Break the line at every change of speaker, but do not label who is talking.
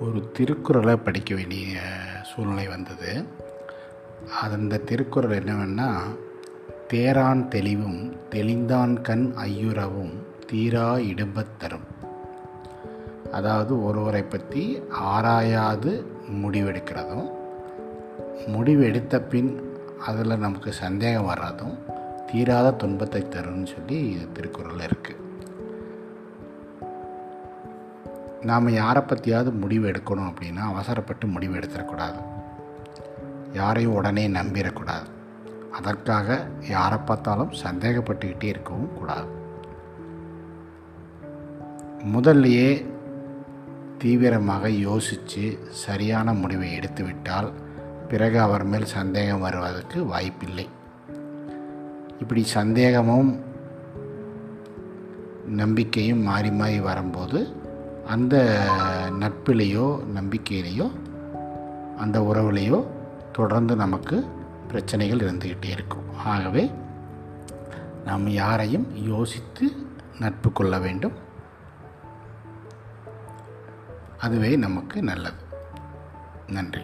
ஒரு திருக்குறளை படிக்க வேண்டிய சூழ்நிலை வந்தது. அந்த திருக்குறள் என்னவென்னா தேரான் தெளிவும் தெளிந்தான் கண் ஐயுறவும் தீரா இடும்பத்தரும் அதாவது ஒருவரை பற்றி ஆராயாது முடிவெடுக்கிறதும் முடிவெடுத்த பின் அதில் நமக்கு சந்தேகம் வராதும் தீராத துன்பத்தை தரும்னு சொல்லி திருக்குறளில் இருக்குது நாம் யாரை பற்றியாவது முடிவு எடுக்கணும் அப்படின்னா அவசரப்பட்டு முடிவு எடுத்துடக்கூடாது யாரையும் உடனே நம்பிடக்கூடாது அதற்காக யாரை பார்த்தாலும் சந்தேகப்பட்டுக்கிட்டே இருக்கவும் கூடாது. முதல்லையே தீவிரமாக யோசித்து சரியான முடிவை எடுத்துவிட்டால் பிறகு அவர் மேல் சந்தேகம் வருவதற்கு வாய்ப்பில்லை. இப்படி சந்தேகமும் நம்பிக்கையும் மாறி மாறி வரும்போது அந்த நட்பிலேயோ நம்பிக்கையிலேயோ அந்த உறவுலேயோ தொடர்ந்து நமக்கு பிரச்சனைகள் இருந்துக்கிட்டே இருக்கும். ஆகவே நாம் யாரையும் யோசித்து நட்பு கொள்ள வேண்டும். அதுவே நமக்கு நல்லது. நன்றி.